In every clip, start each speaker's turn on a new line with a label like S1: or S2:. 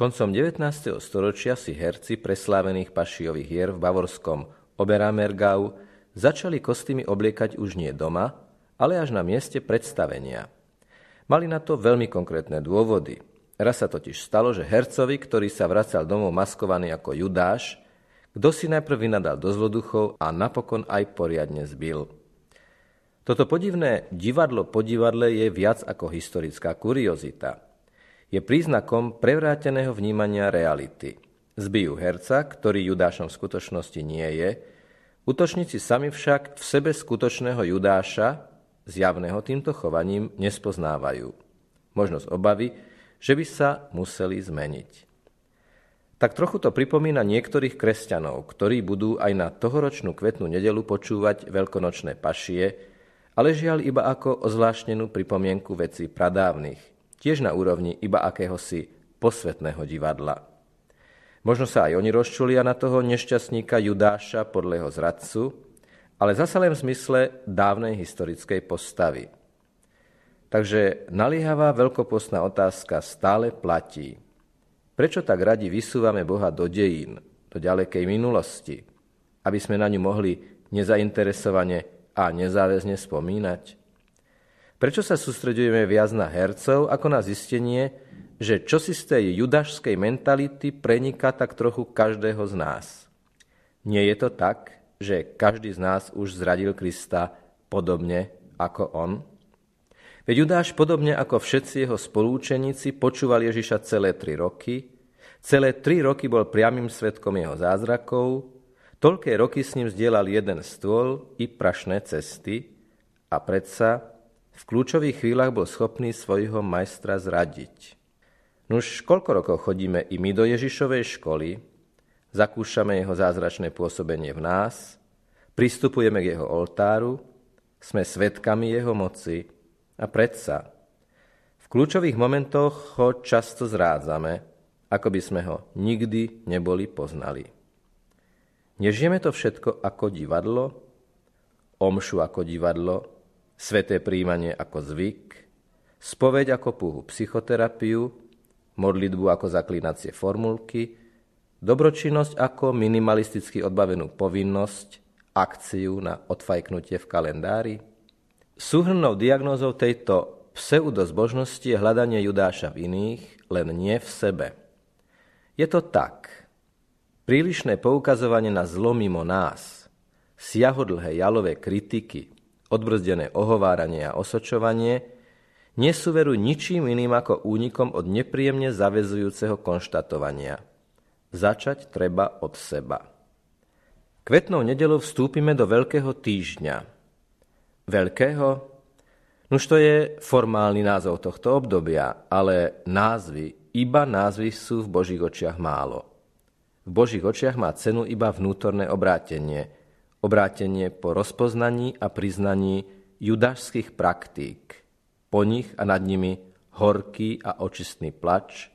S1: Koncom 19. storočia si herci preslávených pašiových hier v bavorskom Oberamergau začali kostýmy obliekať už nie doma, ale až na mieste predstavenia. Mali na to veľmi konkrétne dôvody. Raz sa totiž stalo, že hercovi, ktorý sa vracal domov maskovaný ako Judáš, kto si najprv vynadal do zloduchov a napokon aj poriadne zbil. Toto podivné divadlo po divadle je viac ako historická kuriozita. Je príznakom prevráteného vnímania reality. Zbijú herca, ktorý Judášom v skutočnosti nie je, útočníci sami však v sebe skutočného Judáša, zjavného týmto chovaním, nespoznávajú. Možnosť obavy, že by sa museli zmeniť tak trochu to pripomína niektorých kresťanov, ktorí budú aj na tohoročnú kvetnú nedelu počúvať veľkonočné pašie, ale žiaľ iba ako ozvláštnenú pripomienku veci pradávnych, tiež na úrovni iba akéhosi posvetného divadla. Možno sa aj oni rozčulia na toho nešťastníka Judáša podľa jeho zradcu, ale zasa len v zmysle dávnej historickej postavy. Takže naliehavá veľkopostná otázka stále platí – Prečo tak radi vysúvame Boha do dejín, do ďalekej minulosti, aby sme na ňu mohli nezainteresovane a nezáväzne spomínať? Prečo sa sústredujeme viac na hercov ako na zistenie, že čosi z tej judašskej mentality preniká tak trochu každého z nás? Nie je to tak, že každý z nás už zradil Krista podobne ako on? Veď Judáš, podobne ako všetci jeho spolúčeníci, počúval Ježiša celé tri roky, celé tri roky bol priamým svetkom jeho zázrakov, toľké roky s ním zdieľal jeden stôl i prašné cesty a predsa v kľúčových chvíľach bol schopný svojho majstra zradiť. Nuž koľko rokov chodíme i my do Ježišovej školy, zakúšame jeho zázračné pôsobenie v nás, pristupujeme k jeho oltáru, sme svetkami jeho moci, a predsa, v kľúčových momentoch ho často zrádzame, ako by sme ho nikdy neboli poznali. Nežijeme to všetko ako divadlo, omšu ako divadlo, sveté príjmanie ako zvyk, spoveď ako púhu psychoterapiu, modlitbu ako zaklínacie formulky, dobročinnosť ako minimalisticky odbavenú povinnosť, akciu na odfajknutie v kalendári – Súhrnou diagnózou tejto pseudozbožnosti je hľadanie Judáša v iných, len nie v sebe. Je to tak. Prílišné poukazovanie na zlo mimo nás, siahodlhé jalové kritiky, odbrzdené ohováranie a osočovanie nesú veru ničím iným ako únikom od nepríjemne zavezujúceho konštatovania. Začať treba od seba. Kvetnou nedelou vstúpime do Veľkého týždňa, veľkého? Nuž to je formálny názov tohto obdobia, ale názvy, iba názvy sú v Božích očiach málo. V Božích očiach má cenu iba vnútorné obrátenie. Obrátenie po rozpoznaní a priznaní judašských praktík. Po nich a nad nimi horký a očistný plač,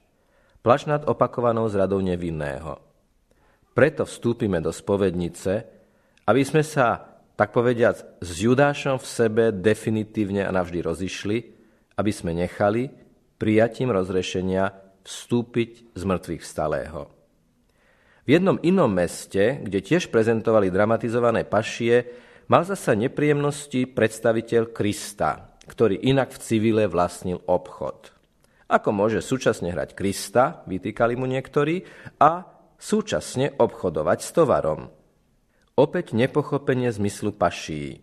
S1: plač nad opakovanou zradou nevinného. Preto vstúpime do spovednice, aby sme sa tak povediac, s Judášom v sebe definitívne a navždy rozišli, aby sme nechali prijatím rozrešenia vstúpiť z mŕtvych stalého. V jednom inom meste, kde tiež prezentovali dramatizované pašie, mal zasa nepríjemnosti predstaviteľ Krista, ktorý inak v civile vlastnil obchod. Ako môže súčasne hrať Krista, vytýkali mu niektorí, a súčasne obchodovať s tovarom. Opäť nepochopenie zmyslu paší.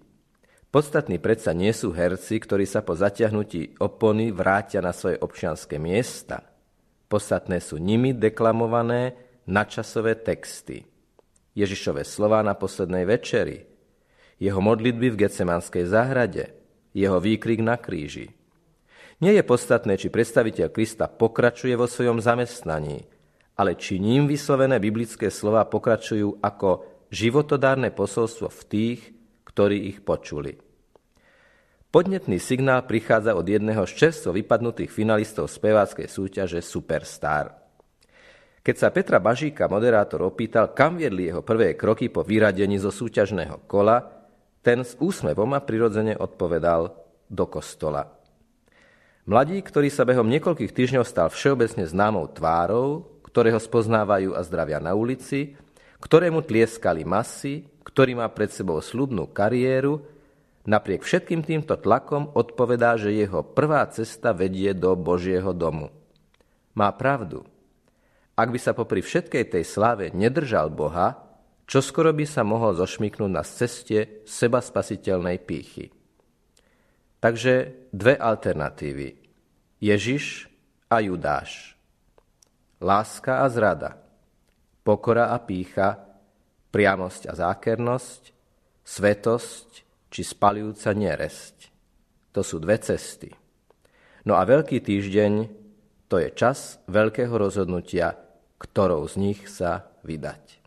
S1: Podstatní predsa nie sú herci, ktorí sa po zatiahnutí opony vrátia na svoje občianské miesta. Podstatné sú nimi deklamované načasové texty. Ježišové slová na poslednej večeri, jeho modlitby v Gecemanskej záhrade, jeho výkrik na kríži. Nie je podstatné, či predstaviteľ Krista pokračuje vo svojom zamestnaní, ale či ním vyslovené biblické slova pokračujú ako životodárne posolstvo v tých, ktorí ich počuli. Podnetný signál prichádza od jedného z čerstvo vypadnutých finalistov speváckej súťaže Superstar. Keď sa Petra Bažíka, moderátor, opýtal, kam viedli jeho prvé kroky po vyradení zo súťažného kola, ten s úsmevom a prirodzene odpovedal do kostola. Mladík, ktorý sa behom niekoľkých týždňov stal všeobecne známou tvárou, ktorého spoznávajú a zdravia na ulici, ktorému tlieskali masy, ktorý má pred sebou slubnú kariéru, napriek všetkým týmto tlakom odpovedá, že jeho prvá cesta vedie do Božieho domu. Má pravdu. Ak by sa popri všetkej tej sláve nedržal Boha, čo skoro by sa mohol zošmiknúť na ceste seba spasiteľnej pýchy. Takže dve alternatívy. Ježiš a Judáš. Láska a zrada. Pokora a pícha. Priamosť a zákernosť. Svetosť či spalujúca neresť. To sú dve cesty. No a Veľký týždeň to je čas veľkého rozhodnutia, ktorou z nich sa vydať.